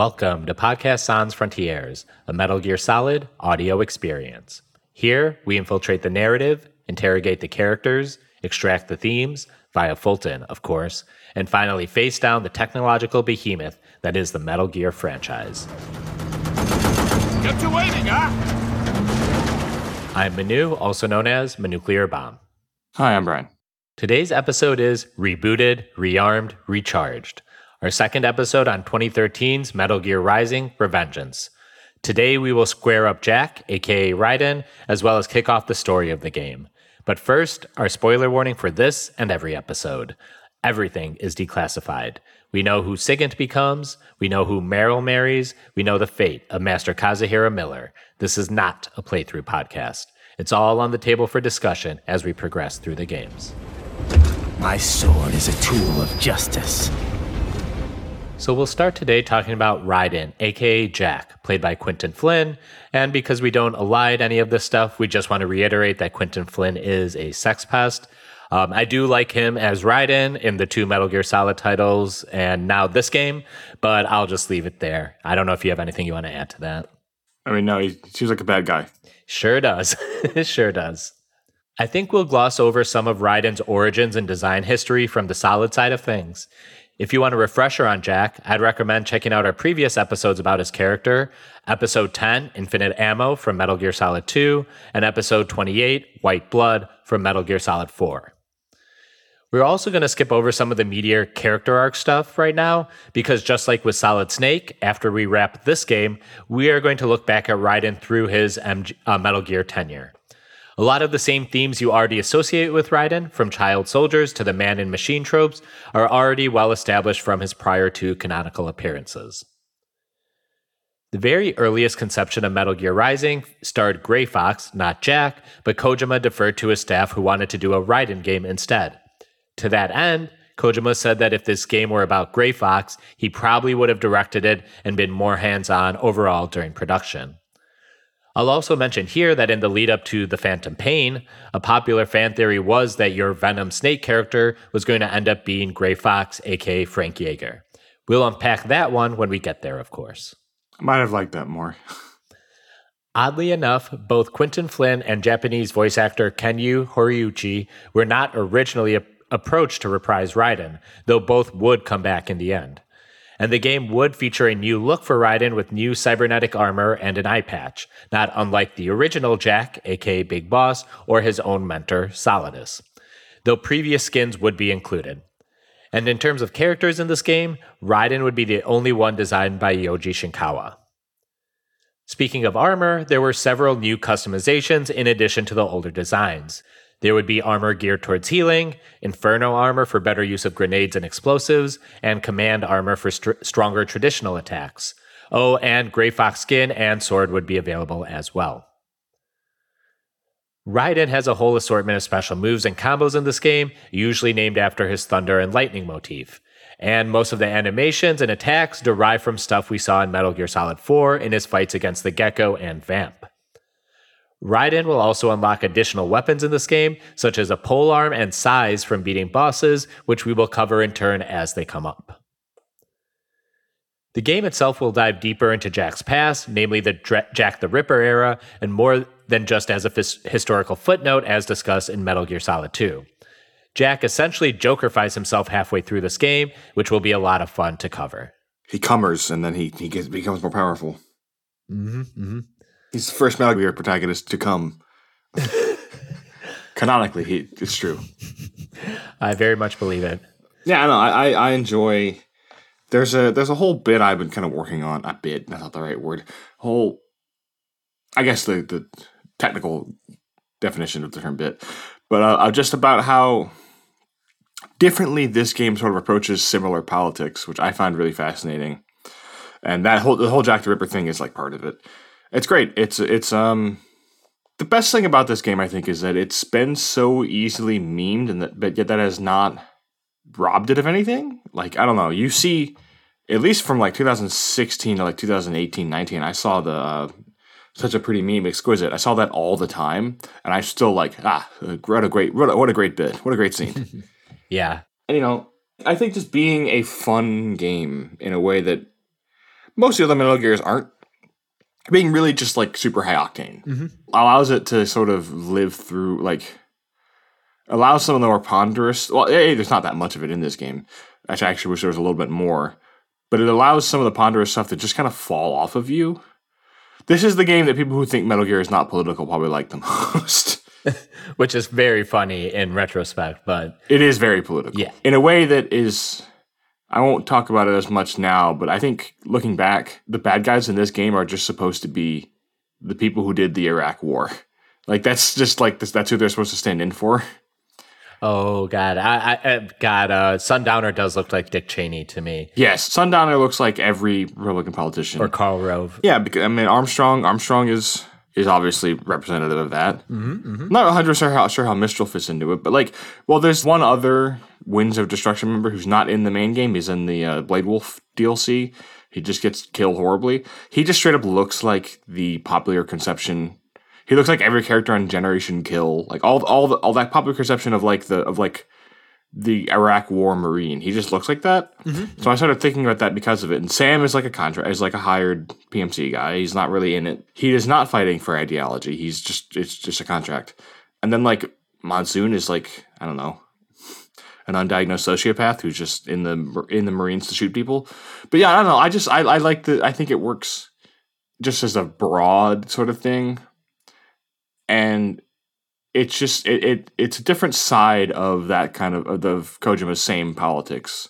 Welcome to Podcast Sans Frontiers, a Metal Gear Solid audio experience. Here, we infiltrate the narrative, interrogate the characters, extract the themes, via Fulton, of course, and finally face down the technological behemoth that is the Metal Gear franchise. Kept you waiting, huh? I'm Manu, also known as Manuclear Bomb. Hi, I'm Brian. Today's episode is Rebooted, Rearmed, Recharged, our second episode on 2013's Metal Gear Rising Revengeance. Today we will square up Jack, aka Raiden, as well as kick off the story of the game. But first, our spoiler warning for this and every episode. Everything is declassified. We know who Sigint becomes, we know who Meryl marries, we know the fate of Master Kazuhira Miller. This is not a playthrough podcast. It's all on the table for discussion as we progress through the games. My sword is a tool of justice. So we'll start today talking about Raiden, aka Jack, played by Quinton Flynn. And because we don't elide any of this stuff, we just want to reiterate that Quinton Flynn is a sex pest. Um, I do like him as Raiden in the two Metal Gear Solid titles and now this game, but I'll just leave it there. I don't know if you have anything you want to add to that. I mean, no, he seems like a bad guy. Sure does. sure does. I think we'll gloss over some of Raiden's origins and design history from the solid side of things. If you want a refresher on Jack, I'd recommend checking out our previous episodes about his character Episode 10, Infinite Ammo from Metal Gear Solid 2, and Episode 28, White Blood from Metal Gear Solid 4. We're also going to skip over some of the Meteor character arc stuff right now, because just like with Solid Snake, after we wrap this game, we are going to look back at Raiden through his MG, uh, Metal Gear tenure. A lot of the same themes you already associate with Raiden, from child soldiers to the man in machine tropes, are already well established from his prior two canonical appearances. The very earliest conception of Metal Gear Rising starred Gray Fox, not Jack, but Kojima deferred to his staff who wanted to do a Raiden game instead. To that end, Kojima said that if this game were about Gray Fox, he probably would have directed it and been more hands on overall during production. I'll also mention here that in the lead up to The Phantom Pain, a popular fan theory was that your Venom Snake character was going to end up being Gray Fox, aka Frank Jaeger. We'll unpack that one when we get there, of course. I might have liked that more. Oddly enough, both Quinton Flynn and Japanese voice actor Kenyu Horiuchi were not originally approached to reprise Raiden, though both would come back in the end and the game would feature a new look for Raiden with new cybernetic armor and an eye patch, not unlike the original Jack, aka Big Boss, or his own mentor, Solidus, though previous skins would be included. And in terms of characters in this game, Raiden would be the only one designed by Yoji Shinkawa. Speaking of armor, there were several new customizations in addition to the older designs. There would be armor geared towards healing, inferno armor for better use of grenades and explosives, and command armor for st- stronger traditional attacks. Oh, and Gray Fox skin and sword would be available as well. Raiden has a whole assortment of special moves and combos in this game, usually named after his thunder and lightning motif. And most of the animations and attacks derive from stuff we saw in Metal Gear Solid 4 in his fights against the Gecko and Vamp. Raiden will also unlock additional weapons in this game, such as a polearm and sais from beating bosses, which we will cover in turn as they come up. The game itself will dive deeper into Jack's past, namely the Dra- Jack the Ripper era, and more than just as a f- historical footnote as discussed in Metal Gear Solid 2. Jack essentially Jokerfies himself halfway through this game, which will be a lot of fun to cover. He cummers and then he, he gets, becomes more powerful. Mm-hmm, mm-hmm. He's the first Metal Gear protagonist to come. Canonically, he, it's true. I very much believe it. Yeah, I know. I, I, I enjoy. There's a there's a whole bit I've been kind of working on. A bit, that's not the right word. Whole, I guess the the technical definition of the term bit, but uh, just about how differently this game sort of approaches similar politics, which I find really fascinating. And that whole the whole Jack the Ripper thing is like part of it. It's great. It's it's um the best thing about this game I think is that it's been so easily memed and that but yet that has not robbed it of anything. Like I don't know. You see at least from like 2016 to like 2018 19 I saw the uh, such a pretty meme exquisite. I saw that all the time and I still like ah what a great what a, what a great bit. What a great scene. yeah. And you know, I think just being a fun game in a way that most of the other Metal Gears aren't. Being really just like super high octane mm-hmm. allows it to sort of live through like allows some of the more ponderous. Well, hey, there's not that much of it in this game. I actually wish there was a little bit more, but it allows some of the ponderous stuff to just kind of fall off of you. This is the game that people who think Metal Gear is not political probably like the most. which is very funny in retrospect, but It is very political. Yeah. In a way that is I won't talk about it as much now, but I think looking back, the bad guys in this game are just supposed to be the people who did the Iraq war. Like that's just like this, that's who they're supposed to stand in for. oh god, I, I I- God, uh, Sundowner does look like Dick Cheney to me, Yes, Sundowner looks like every Republican politician. or Karl Rove. yeah, because I mean Armstrong. Armstrong is is obviously representative of that. Mm-hmm, Not 100 percent how, sure how Mistral fits into it, but like, well, there's one other Winds of Destruction member who's not in the main game. He's in the uh, Blade Wolf DLC. He just gets killed horribly. He just straight up looks like the popular conception. He looks like every character on Generation Kill, like all all the, all that popular conception of like the of like the Iraq War Marine. He just looks like that. Mm-hmm. So I started thinking about that because of it. And Sam is like a contract, is like a hired PMC guy. He's not really in it. He is not fighting for ideology. He's just it's just a contract. And then like Monsoon is like I don't know an undiagnosed sociopath who's just in the in the Marines to shoot people. But yeah, I don't know. I just I, I like the I think it works just as a broad sort of thing. And it's just it, it it's a different side of that kind of of the Kojima's same politics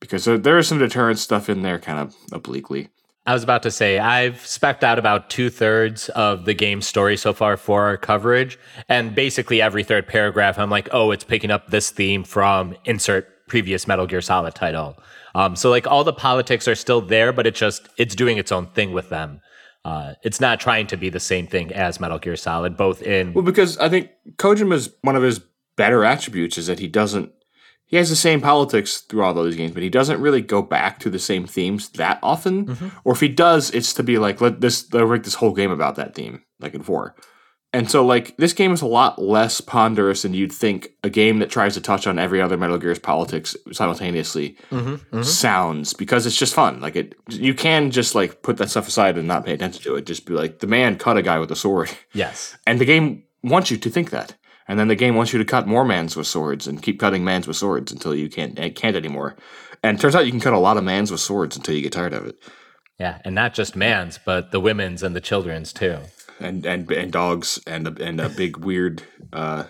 because there, there is some deterrent stuff in there kind of obliquely. I was about to say, I've specced out about two thirds of the game's story so far for our coverage. And basically, every third paragraph, I'm like, oh, it's picking up this theme from insert previous Metal Gear Solid title. Um, so, like, all the politics are still there, but it just, it's doing its own thing with them. Uh, it's not trying to be the same thing as Metal Gear Solid, both in. Well, because I think Kojima's one of his better attributes is that he doesn't. He has the same politics through all those games, but he doesn't really go back to the same themes that often. Or if he does, it's to be like, let this let make this whole game about that theme, like in four. And so, like, this game is a lot less ponderous than you'd think a game that tries to touch on every other Metal Gear's politics simultaneously sounds because it's just fun. Like, it, you can just, like, put that stuff aside and not pay attention to it. Just be like, the man cut a guy with a sword. Yes. And the game wants you to think that. And then the game wants you to cut more mans with swords and keep cutting mans with swords until you can't eh, can't anymore. And it turns out you can cut a lot of mans with swords until you get tired of it. Yeah. And not just man's, but the women's and the children's too. And and and dogs and a, and a big weird uh,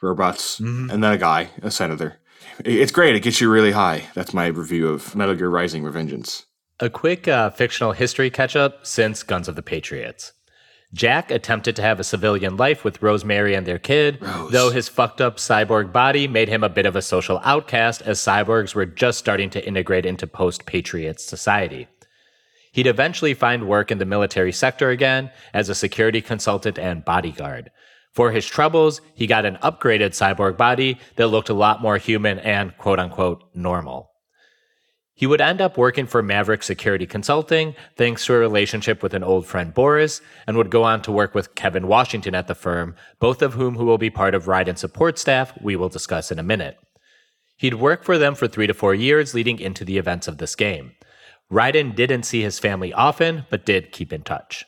robots and then a guy, a senator. It's great. It gets you really high. That's my review of Metal Gear Rising: Revengeance. A quick uh, fictional history catch up since Guns of the Patriots. Jack attempted to have a civilian life with Rosemary and their kid, though his fucked up cyborg body made him a bit of a social outcast as cyborgs were just starting to integrate into post Patriot society. He'd eventually find work in the military sector again as a security consultant and bodyguard. For his troubles, he got an upgraded cyborg body that looked a lot more human and quote unquote normal. He would end up working for Maverick Security Consulting thanks to a relationship with an old friend Boris, and would go on to work with Kevin Washington at the firm, both of whom who will be part of Raiden support staff we will discuss in a minute. He'd work for them for three to four years leading into the events of this game. Raiden didn't see his family often, but did keep in touch.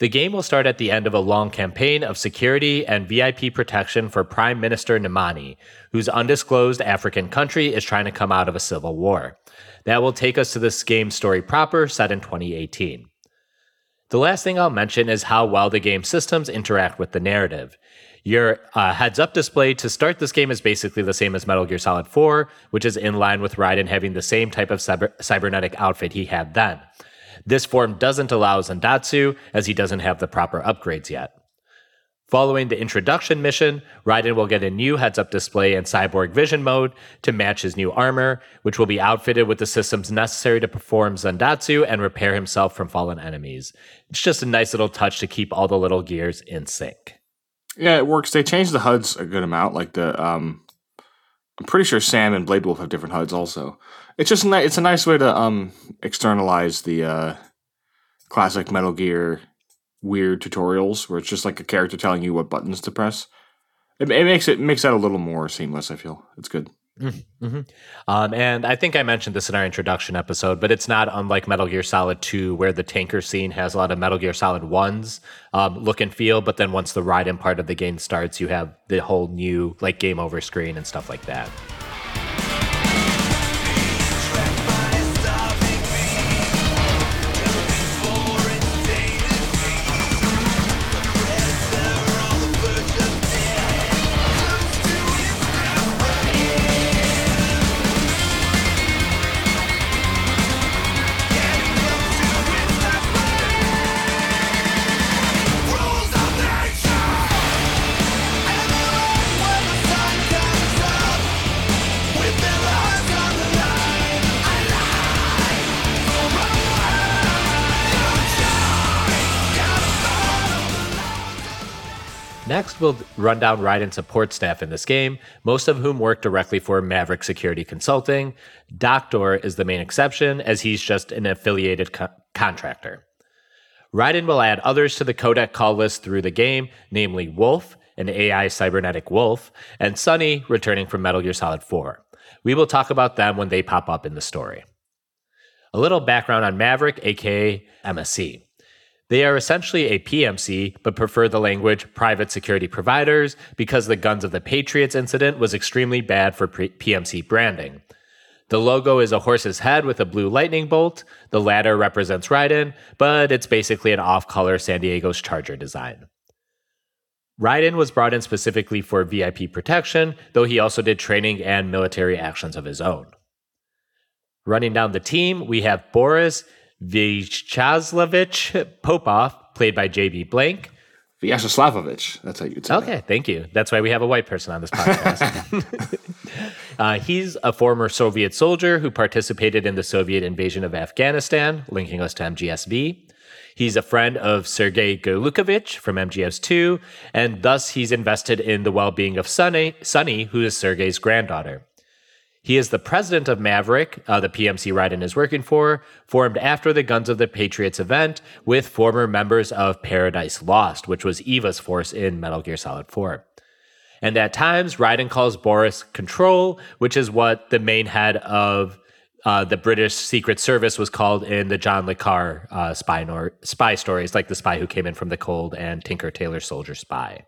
The game will start at the end of a long campaign of security and VIP protection for Prime Minister Nemani, whose undisclosed African country is trying to come out of a civil war. That will take us to this game's story proper, set in 2018. The last thing I'll mention is how well the game systems interact with the narrative. Your uh, heads up display to start this game is basically the same as Metal Gear Solid 4, which is in line with Raiden having the same type of cyber- cybernetic outfit he had then. This form doesn't allow Zandatsu, as he doesn't have the proper upgrades yet. Following the introduction mission, Raiden will get a new heads up display and cyborg vision mode to match his new armor, which will be outfitted with the systems necessary to perform Zandatsu and repair himself from fallen enemies. It's just a nice little touch to keep all the little gears in sync. Yeah, it works. They changed the HUDs a good amount. Like the, um, I'm pretty sure Sam and Blade Wolf have different HUDs also. It's just ni- it's a nice way to um externalize the uh, classic Metal Gear weird tutorials where it's just like a character telling you what buttons to press. It, it makes it makes that a little more seamless. I feel it's good. Um, and I think I mentioned this in our introduction episode, but it's not unlike Metal Gear Solid 2, where the tanker scene has a lot of Metal Gear Solid 1's um, look and feel. But then once the ride in part of the game starts, you have the whole new like game over screen and stuff like that. Next, we'll run down Raiden support staff in this game, most of whom work directly for Maverick Security Consulting. Doctor is the main exception, as he's just an affiliated co- contractor. Raiden will add others to the codec call list through the game, namely Wolf, an AI cybernetic wolf, and Sunny, returning from Metal Gear Solid 4. We will talk about them when they pop up in the story. A little background on Maverick, aka MSC. They are essentially a PMC, but prefer the language private security providers because the Guns of the Patriots incident was extremely bad for PMC branding. The logo is a horse's head with a blue lightning bolt. The latter represents Raiden, but it's basically an off color San Diego's Charger design. Raiden was brought in specifically for VIP protection, though he also did training and military actions of his own. Running down the team, we have Boris Vychazlevich Popov, played by J.B. Blanc. Vyasheslavovich. That's how you'd say Okay, thank you. That's why we have a white person on this podcast. uh, he's a former Soviet soldier who participated in the Soviet invasion of Afghanistan, linking us to MGSV. He's a friend of Sergei Gurlukovich from MGS2, and thus he's invested in the well being of Sunny, Sunny, who is Sergei's granddaughter. He is the president of Maverick, uh, the PMC Raiden is working for, formed after the Guns of the Patriots event with former members of Paradise Lost, which was Eva's force in Metal Gear Solid 4. And at times, Raiden calls Boris Control, which is what the main head of uh, the British Secret Service was called in the John Le Carre uh, spy, nor- spy stories, like the spy who came in from the cold and Tinker Tailor Soldier Spy.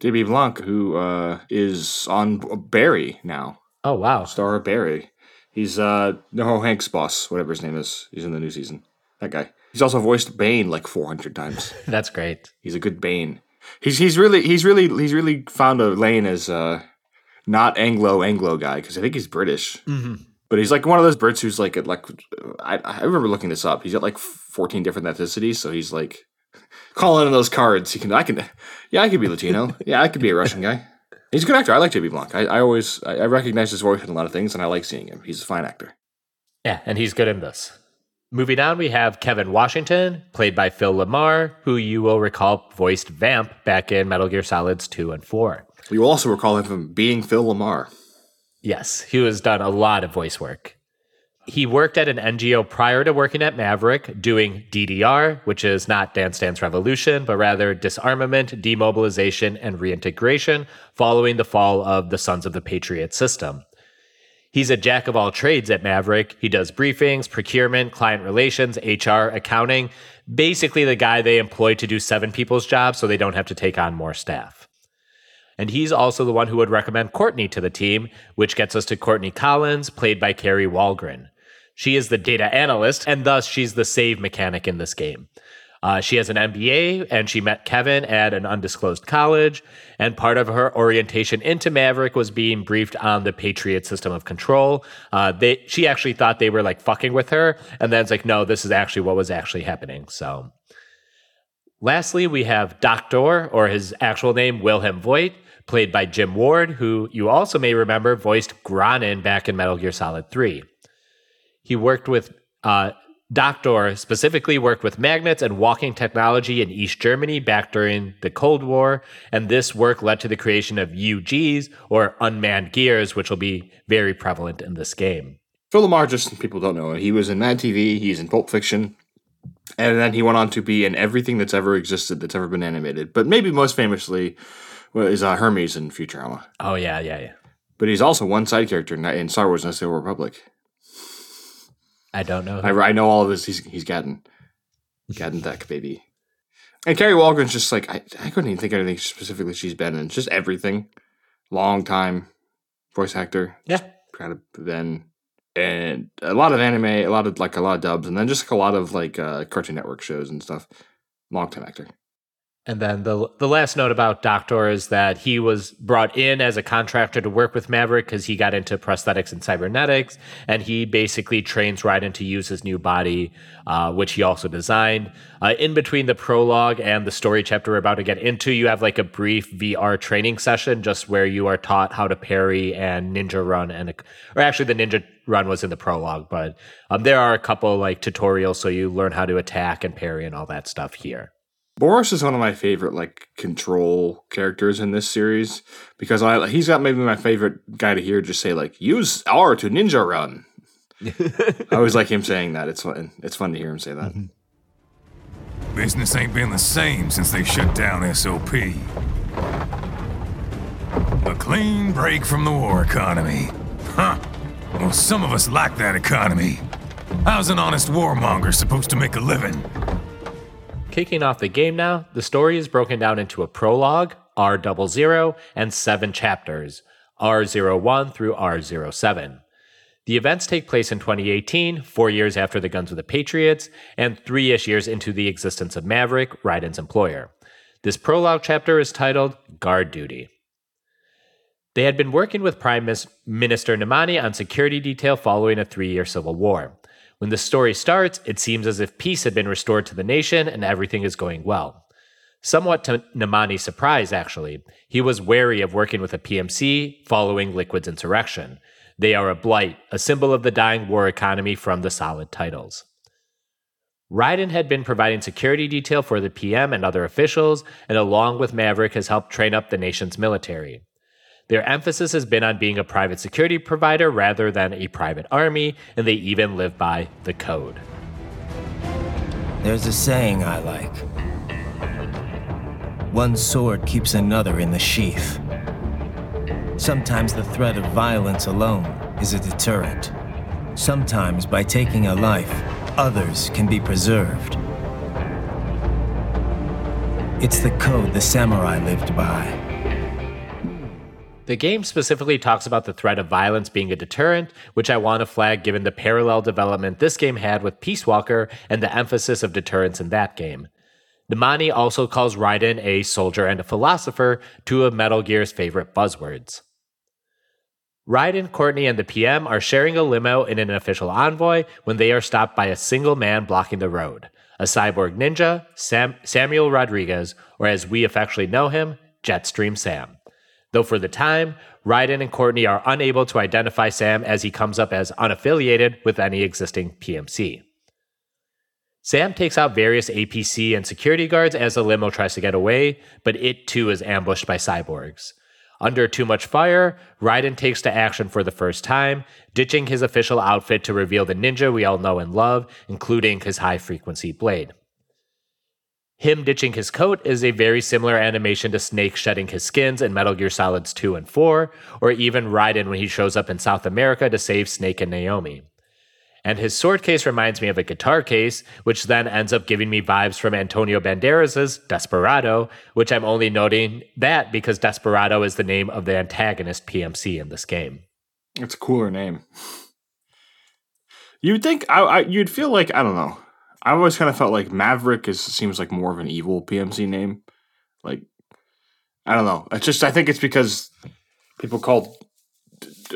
JB Blanc, who uh, is on Barry now, Oh, wow. star Barry. He's uh, no Hank's boss, whatever his name is. He's in the new season. That guy. He's also voiced Bane like 400 times. That's great. He's a good Bane. He's he's really he's really he's really found a lane as uh, not Anglo Anglo guy because I think he's British. But he's like one of those Brits who's like at like I, I remember looking this up. He's got like 14 different ethnicities, so he's like calling in those cards. He can I can yeah I could be Latino. yeah I could be a Russian guy. He's a good actor. I like JB Blanc. I, I always I, I recognize his voice in a lot of things, and I like seeing him. He's a fine actor. Yeah, and he's good in this. Moving on, we have Kevin Washington, played by Phil LaMarr, who you will recall voiced Vamp back in Metal Gear Solids 2 and 4. You will also recall him from being Phil LaMarr. Yes, he has done a lot of voice work. He worked at an NGO prior to working at Maverick, doing DDR, which is not Dance Dance Revolution, but rather disarmament, demobilization, and reintegration following the fall of the Sons of the Patriot system. He's a jack of all trades at Maverick. He does briefings, procurement, client relations, HR, accounting. Basically, the guy they employ to do seven people's jobs so they don't have to take on more staff. And he's also the one who would recommend Courtney to the team, which gets us to Courtney Collins, played by Kari Wahlgren. She is the data analyst, and thus she's the save mechanic in this game. Uh, she has an MBA, and she met Kevin at an undisclosed college. And part of her orientation into Maverick was being briefed on the Patriot system of control. Uh, they, she actually thought they were like fucking with her, and then it's like, no, this is actually what was actually happening. So, lastly, we have Doctor, or his actual name, Wilhelm Voigt, played by Jim Ward, who you also may remember voiced Granin back in Metal Gear Solid 3. He worked with uh, Doctor specifically worked with magnets and walking technology in East Germany back during the Cold War, and this work led to the creation of UGs or unmanned gears, which will be very prevalent in this game. Phil LaMarr, just people don't know, he was in Mad TV, he's in Pulp Fiction, and then he went on to be in everything that's ever existed that's ever been animated. But maybe most famously is uh, Hermes in Futurama. Oh yeah, yeah, yeah. But he's also one side character in Star Wars: of the Old Republic. I don't know. I, I know all of this. He's he's gotten gotten that baby. And Kari Wahlgren's just like I, I couldn't even think of anything specifically she's been in. It's just everything. Long time voice actor. yeah. Kind of then and a lot of anime, a lot of like a lot of dubs, and then just like a lot of like uh, Cartoon Network shows and stuff. Long time actor. And then the the last note about Doctor is that he was brought in as a contractor to work with Maverick because he got into prosthetics and cybernetics, and he basically trains Raiden to use his new body, uh, which he also designed. Uh, in between the prologue and the story chapter we're about to get into, you have like a brief VR training session, just where you are taught how to parry and ninja run, and or actually the ninja run was in the prologue, but um, there are a couple like tutorials so you learn how to attack and parry and all that stuff here. Boris is one of my favorite like control characters in this series because I he's got maybe my favorite guy to hear just say like use R to ninja run. I always like him saying that. It's fun. It's fun to hear him say that. Mm-hmm. Business ain't been the same since they shut down SOP. A clean break from the war economy. Huh. Well, some of us like that economy. How's an honest warmonger supposed to make a living? Kicking off the game now, the story is broken down into a prologue, R00, and seven chapters, R01 through R07. The events take place in 2018, four years after the Guns of the Patriots, and three ish years into the existence of Maverick, Raiden's employer. This prologue chapter is titled Guard Duty. They had been working with Prime Minister Nemani on security detail following a three year civil war. When the story starts, it seems as if peace had been restored to the nation and everything is going well. Somewhat to Nemani's surprise, actually, he was wary of working with a PMC following Liquid's insurrection. They are a blight, a symbol of the dying war economy from the solid titles. Raiden had been providing security detail for the PM and other officials, and along with Maverick has helped train up the nation's military. Their emphasis has been on being a private security provider rather than a private army, and they even live by the code. There's a saying I like one sword keeps another in the sheath. Sometimes the threat of violence alone is a deterrent. Sometimes, by taking a life, others can be preserved. It's the code the samurai lived by. The game specifically talks about the threat of violence being a deterrent, which I want to flag given the parallel development this game had with Peace Walker and the emphasis of deterrence in that game. Nemani also calls Raiden a soldier and a philosopher, two of Metal Gear's favorite buzzwords. Raiden, Courtney, and the PM are sharing a limo in an official envoy when they are stopped by a single man blocking the road a cyborg ninja, Sam- Samuel Rodriguez, or as we affectionately know him, Jetstream Sam. Though for the time, Raiden and Courtney are unable to identify Sam as he comes up as unaffiliated with any existing PMC. Sam takes out various APC and security guards as the limo tries to get away, but it too is ambushed by cyborgs. Under too much fire, Raiden takes to action for the first time, ditching his official outfit to reveal the ninja we all know and love, including his high frequency blade. Him ditching his coat is a very similar animation to Snake shedding his skins in Metal Gear Solids 2 and 4, or even Raiden when he shows up in South America to save Snake and Naomi. And his sword case reminds me of a guitar case, which then ends up giving me vibes from Antonio Banderas' Desperado, which I'm only noting that because Desperado is the name of the antagonist PMC in this game. It's a cooler name. You'd think I, I you'd feel like I don't know. I always kind of felt like Maverick is seems like more of an evil PMC name. Like I don't know. It's just I think it's because people called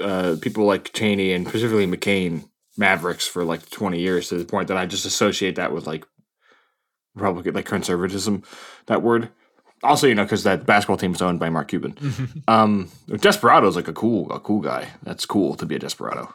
uh, people like Cheney and specifically McCain Mavericks for like twenty years to the point that I just associate that with like Republican like conservatism. That word. Also, you know, because that basketball team is owned by Mark Cuban. um, Desperado is like a cool, a cool guy. That's cool to be a Desperado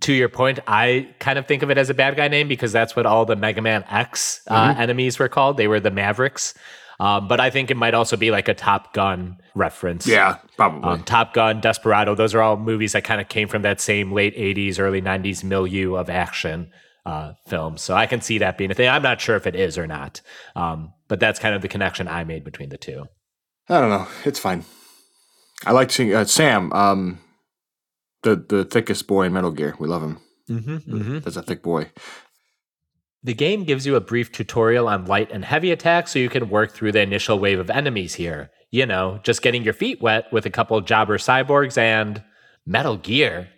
to your point, I kind of think of it as a bad guy name because that's what all the Mega Man X uh, mm-hmm. enemies were called. They were the Mavericks. Um, but I think it might also be like a Top Gun reference. Yeah, probably. Um, Top Gun, Desperado, those are all movies that kind of came from that same late 80s, early 90s milieu of action uh, films. So I can see that being a thing. I'm not sure if it is or not. Um, but that's kind of the connection I made between the two. I don't know. It's fine. I like seeing uh, Sam. Um, the the thickest boy in Metal Gear. We love him. Mm-hmm, mm-hmm. That's a thick boy. The game gives you a brief tutorial on light and heavy attacks so you can work through the initial wave of enemies here. You know, just getting your feet wet with a couple jobber cyborgs and Metal Gear.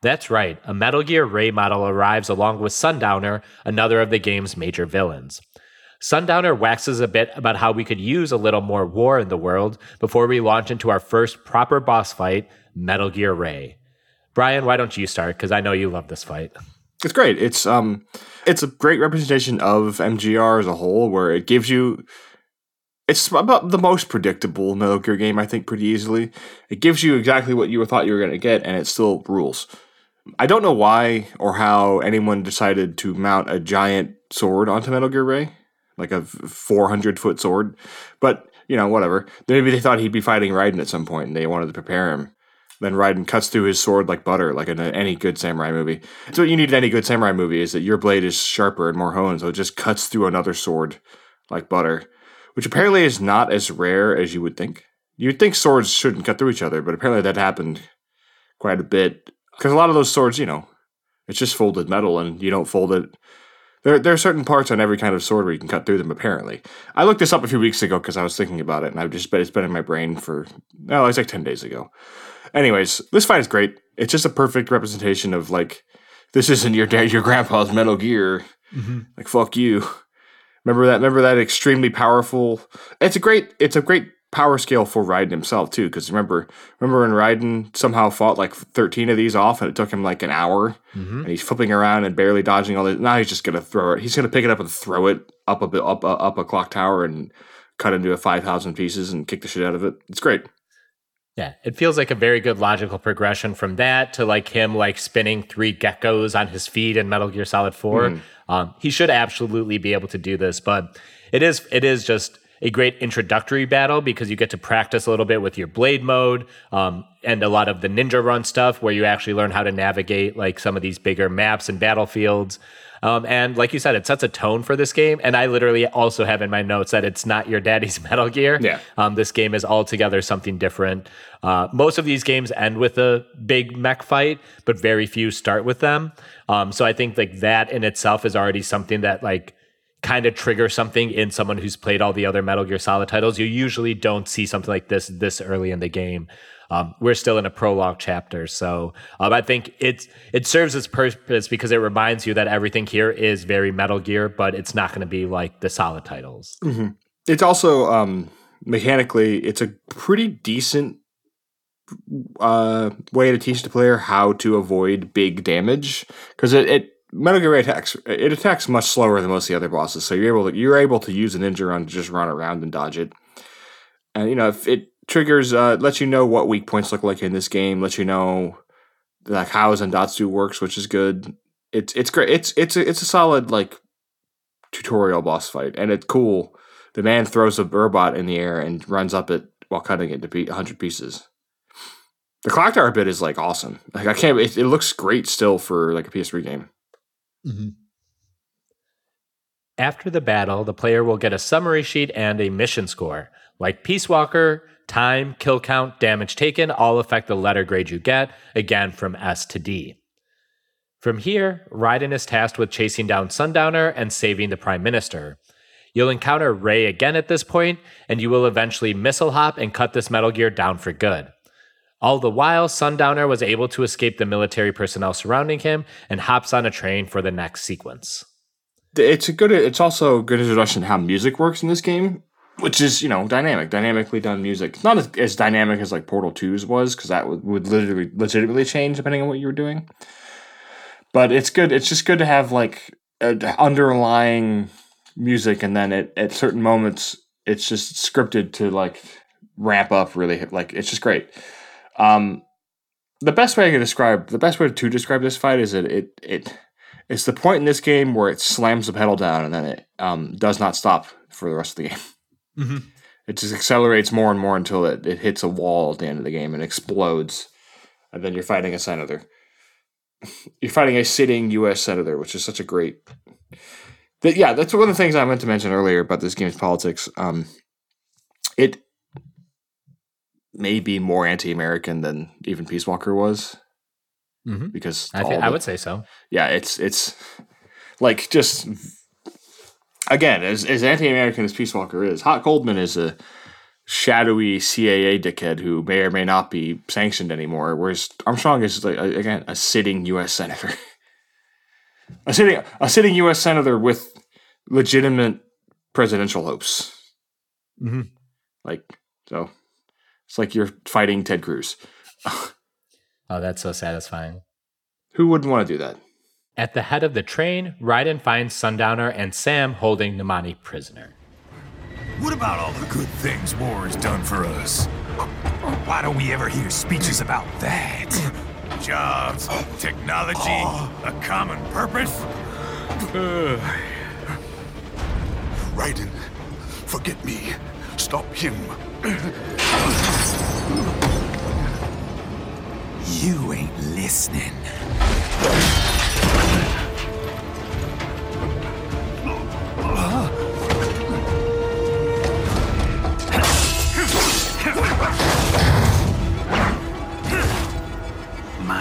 That's right, a Metal Gear Ray model arrives along with Sundowner, another of the game's major villains. Sundowner waxes a bit about how we could use a little more war in the world before we launch into our first proper boss fight, Metal Gear Ray. Brian, why don't you start? Because I know you love this fight. It's great. It's um, it's a great representation of MGR as a whole, where it gives you. It's about the most predictable Metal Gear game, I think, pretty easily. It gives you exactly what you thought you were going to get, and it still rules. I don't know why or how anyone decided to mount a giant sword onto Metal Gear Ray, like a 400 foot sword, but you know, whatever. Maybe they thought he'd be fighting Raiden at some point, and they wanted to prepare him. Then Raiden cuts through his sword like butter, like in any good samurai movie. So what you need in any good samurai movie is that your blade is sharper and more honed, so it just cuts through another sword like butter, which apparently is not as rare as you would think. You'd think swords shouldn't cut through each other, but apparently that happened quite a bit because a lot of those swords, you know, it's just folded metal, and you don't fold it. There, there are certain parts on every kind of sword where you can cut through them. Apparently, I looked this up a few weeks ago because I was thinking about it, and I've just been it's been in my brain for no, it's like ten days ago. Anyways, this fight is great. It's just a perfect representation of like this isn't your dad, your grandpa's Metal Gear. Mm-hmm. Like fuck you. Remember that? Remember that extremely powerful. It's a great. It's a great power scale for Raiden himself too. Because remember, remember when Raiden somehow fought like thirteen of these off, and it took him like an hour, Mm-hmm. and he's flipping around and barely dodging all this. Now he's just gonna throw it. He's gonna pick it up and throw it up a bit up uh, up a clock tower and cut into a five thousand pieces and kick the shit out of it. It's great. Yeah, it feels like a very good logical progression from that to like him like spinning three geckos on his feet in Metal Gear Solid 4. Um, he should absolutely be able to do this, but it is it is just a great introductory battle because you get to practice a little bit with your blade mode um, and a lot of the ninja run stuff where you actually learn how to navigate like some of these bigger maps and battlefields. Um, and like you said, it sets a tone for this game. And I literally also have in my notes that it's not your daddy's Metal Gear. Yeah. Um, this game is altogether something different. Uh, most of these games end with a big mech fight, but very few start with them. Um, so I think like that in itself is already something that like kind of triggers something in someone who's played all the other Metal Gear Solid titles. You usually don't see something like this this early in the game. Um, we're still in a prologue chapter, so um, I think it's it serves its purpose because it reminds you that everything here is very Metal Gear, but it's not going to be like the Solid titles. It's also um, mechanically, it's a pretty decent uh, way to teach the player how to avoid big damage because it, it Metal Gear attacks it attacks much slower than most of the other bosses, so you're able to you're able to use a ninja run to just run around and dodge it, and you know if it triggers uh, lets you know what weak points look like in this game, lets you know like how Zandatsu works, which is good. It's it's great. It's it's a, it's a solid like tutorial boss fight, and it's cool. The man throws a robot in the air and runs up it while cutting it to be 100 pieces. The clock tower bit is like awesome. Like I can't. It, it looks great still for like a PS3 game. After the battle, the player will get a summary sheet and a mission score. Like Peace Walker, time, kill count, damage taken all affect the letter grade you get, again from S to D. From here, Raiden is tasked with chasing down Sundowner and saving the Prime Minister. You'll encounter Ray again at this point, and you will eventually missile hop and cut this Metal Gear down for good. All the while, Sundowner was able to escape the military personnel surrounding him and hops on a train for the next sequence. It's a good. It's also a good introduction to how music works in this game, which is you know dynamic, dynamically done music. It's not as, as dynamic as like Portal 2's was because that would, would literally legitimately change depending on what you were doing. But it's good. It's just good to have like underlying music, and then it, at certain moments it's just scripted to like ramp up really. Like it's just great. Um, the best way I can describe the best way to describe this fight is that it it it's the point in this game where it slams the pedal down and then it um, does not stop for the rest of the game. Mm-hmm. It just accelerates more and more until it, it hits a wall at the end of the game and explodes. And then you're fighting a senator. You're fighting a sitting U.S. senator, which is such a great. That, yeah, that's one of the things I meant to mention earlier about this game's politics. Um, it may be more anti-American than even Peace Walker was. hmm because I, think, I would say so. yeah, it's it's like just again as as anti-American as Peace Walker is, Hot Coldman is a shadowy CAA dickhead who may or may not be sanctioned anymore. Whereas Armstrong is like a- again a sitting U.S. senator, a sitting a sitting U.S. senator with legitimate presidential hopes. Mhm. Like so, it's like you're fighting Ted Cruz. Oh, that's so satisfying. Who wouldn't want to do that? At the head of the train, Raiden finds Sundowner and Sam holding Namani prisoner. What about all the good things war has done for us? Why don't we ever hear speeches about that? Jobs, technology, a common purpose? Raiden, forget me. Stop him. You ain't listening.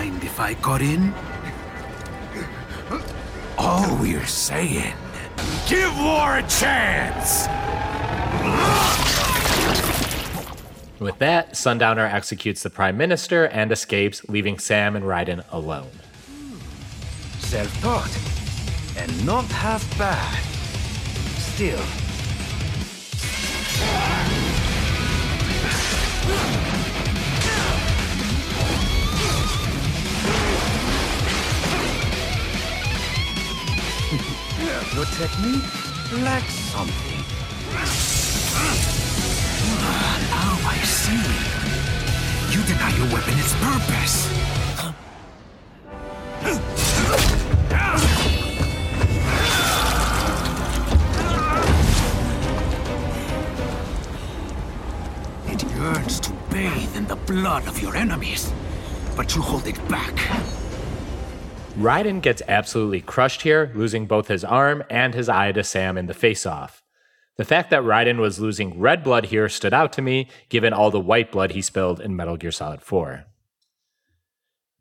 Mind if I got in? All we're saying, give war a chance! With that, Sundowner executes the Prime Minister and escapes, leaving Sam and Raiden alone. Self-taught. And not half bad. Still. Your technique lacks something. Now I see. You deny your weapon its purpose. It yearns to bathe in the blood of your enemies, but you hold it back. Raiden gets absolutely crushed here, losing both his arm and his eye to Sam in the face off. The fact that Raiden was losing red blood here stood out to me, given all the white blood he spilled in Metal Gear Solid 4.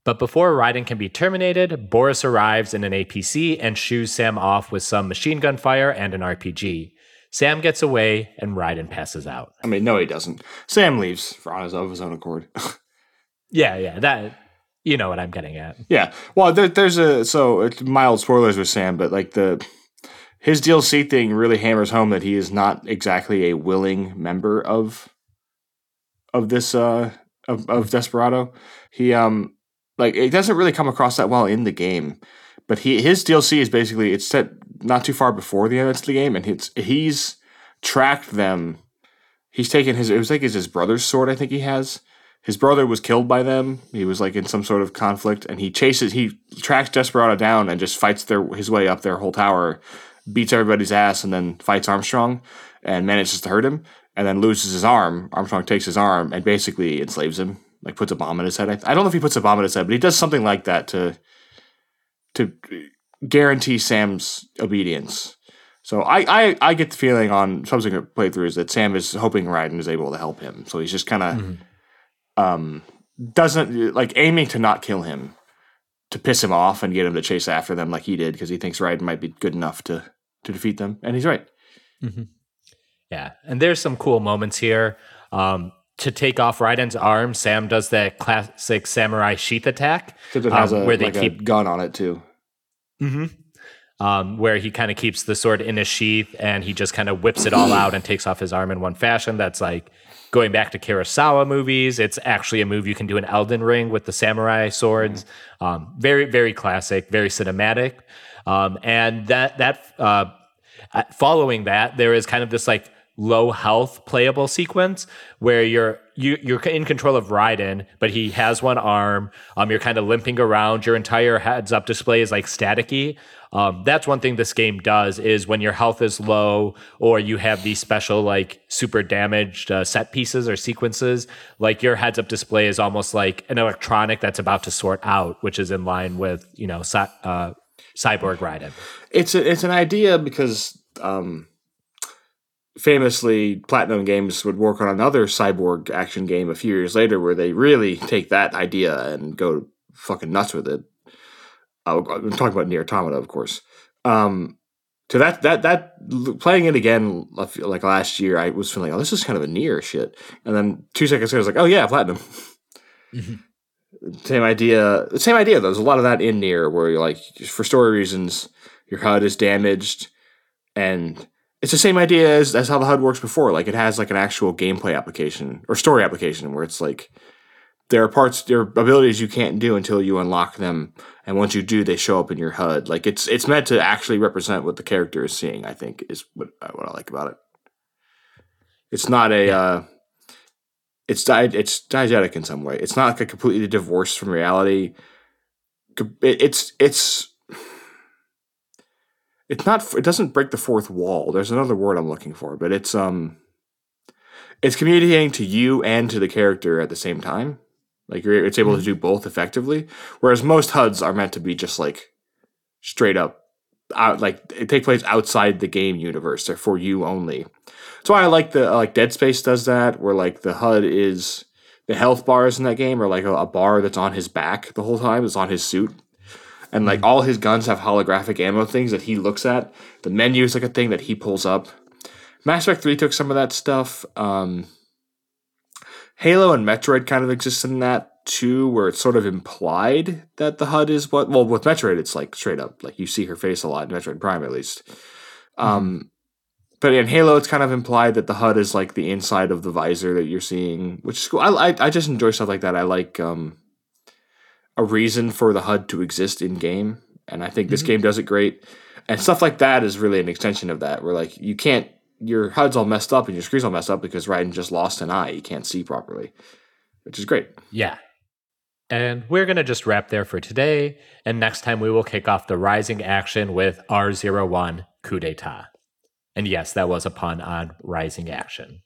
But before Raiden can be terminated, Boris arrives in an APC and shoos Sam off with some machine gun fire and an RPG. Sam gets away and Raiden passes out. I mean, no, he doesn't. Sam leaves for on his, of his own accord. Yeah, yeah, that you know what I'm getting at. yeah. Well, there, there's a so mild spoilers with Sam, but like the his DLC thing really hammers home that he is not exactly a willing member of of this uh of, of Desperado. He um like it doesn't really come across that well in the game, but he his DLC is basically it's set not too far before the end of the game, and it's he's tracked them. He's taken his it was like it's his brother's sword. I think he has. His brother was killed by them. He was like in some sort of conflict, and he chases. He tracks Desperado down and just fights their his way up their whole tower, beats everybody's ass, and then fights Armstrong and manages to hurt him, and then loses his arm. Armstrong takes his arm and basically enslaves him, like puts a bomb in his head. I, don't know if he puts a bomb in his head, but he does something like that to to guarantee Sam's obedience. So I, I, I get the feeling on subsequent playthroughs that Sam is hoping Raiden is able to help him. So he's just kind of mm-hmm. Um, doesn't like aiming to not kill him to piss him off and get him to chase after them like he did because he thinks Raiden might be good enough to to defeat them, and he's right. Mm-hmm. Yeah, and there's some cool moments here. Um, to take off Raiden's arm, Sam does that classic samurai sheath attack, it has um, a, where they like keep a gun on it too. um, where he kind of keeps the sword in his sheath and he just kind of whips it all out and takes off his arm in one fashion. That's like going back to Kurosawa movies. It's actually a move you can do in Elden Ring with the samurai swords. Um, very, very classic, very cinematic. Um, and that that uh, following that, there is kind of this like low health playable sequence where you're you you're in control of Raiden, but he has one arm. Um, you're kind of limping around. Your entire heads up display is like staticky. Um, that's one thing this game does is when your health is low or you have these special like super damaged uh, set pieces or sequences, like your heads up display is almost like an electronic that's about to sort out, which is in line with you know cy- uh, cyborg Raiden. It's a, it's an idea because um, famously Platinum Games would work on another cyborg action game a few years later where they really take that idea and go fucking nuts with it. Uh, I'm talking about Nier Automata, of course. Um, to that that that playing it again like last year, I was feeling, oh, this is kind of a Nier shit, and then two seconds later, I was like, oh yeah, platinum. Mm-hmm. Same idea. Same idea. Though. There's a lot of that in Nier, where you're like, for story reasons, your HUD is damaged, and it's the same idea as, as how the HUD works before. Like it has like an actual gameplay application or story application where it's like there are parts, there are abilities you can't do until you unlock them, and once you do, they show up in your HUD. Like it's it's meant to actually represent what the character is seeing. I think is what what I like about it. It's not a. Uh, it's di- it's diegetic in some way. It's not like a completely divorced from reality. It, it's it's it's not it doesn't break the fourth wall. There's another word I'm looking for, but it's um it's communicating to you and to the character at the same time. Like you're it's able mm-hmm. to do both effectively. Whereas most HUDs are meant to be just like straight up out like it take place outside the game universe. They're for you only. That's why I like the like Dead Space does that, where like the HUD is the health bars in that game are like a, a bar that's on his back the whole time. It's on his suit and like all his guns have holographic ammo things that he looks at. The menu is like a thing that he pulls up. Mass Effect 3 took some of that stuff. Um, Halo and Metroid kind of exist in that too, where it's sort of implied that the HUD is what. Well, with Metroid, it's like straight up, like you see her face a lot in Metroid Prime at least. Mm-hmm. Um, but in Halo, it's kind of implied that the HUD is like the inside of the visor that you're seeing, which is cool. I, I, I just enjoy stuff like that. I like um, a reason for the HUD to exist in game, and I think this mm-hmm. game does it great. And stuff like that is really an extension of that, where like you can't your HUD's all messed up and your screen's all messed up because Raiden just lost an eye. You can't see properly, which is great. Yeah. And we're going to just wrap there for today. And next time we will kick off the rising action with R01 Coup d'etat. And yes, that was a pun on rising action.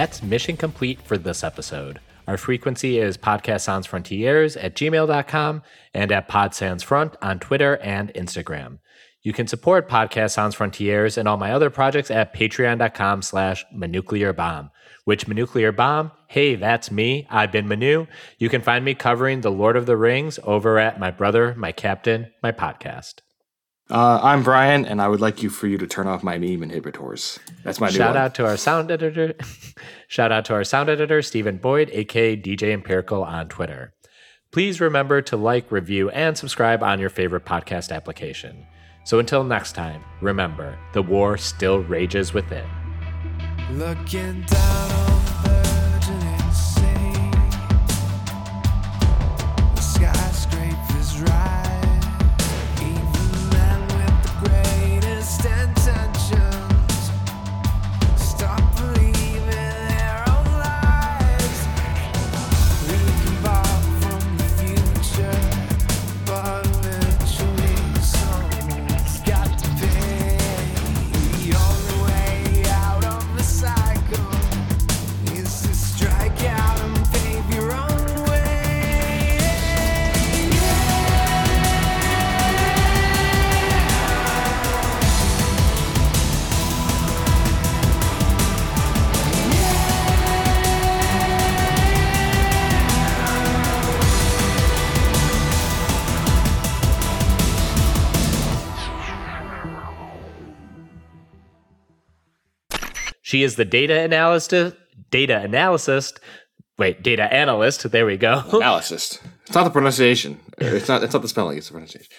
That's mission complete for this episode. Our frequency is Podcast Sans Frontiers at gmail.com and at Pod Sans Front on Twitter and Instagram. You can support Podcast Sans Frontiers and all my other projects at patreon.com slash manuclear bomb. Which Manuclear Bomb? Hey, that's me. I've been Manu. You can find me covering The Lord of the Rings over at My Brother, My Captain, My Podcast. Uh, I'm Brian, and I would like you for you to turn off my meme inhibitors. That's my shout new out to our sound editor. shout out to our sound editor Stephen Boyd, aka DJ Empirical on Twitter. Please remember to like, review, and subscribe on your favorite podcast application. So until next time, remember the war still rages within. She is the data analyst, data analyst Wait, data analyst. There we go. Analyst. It's not the pronunciation. It's not. It's not the spelling. It's the pronunciation.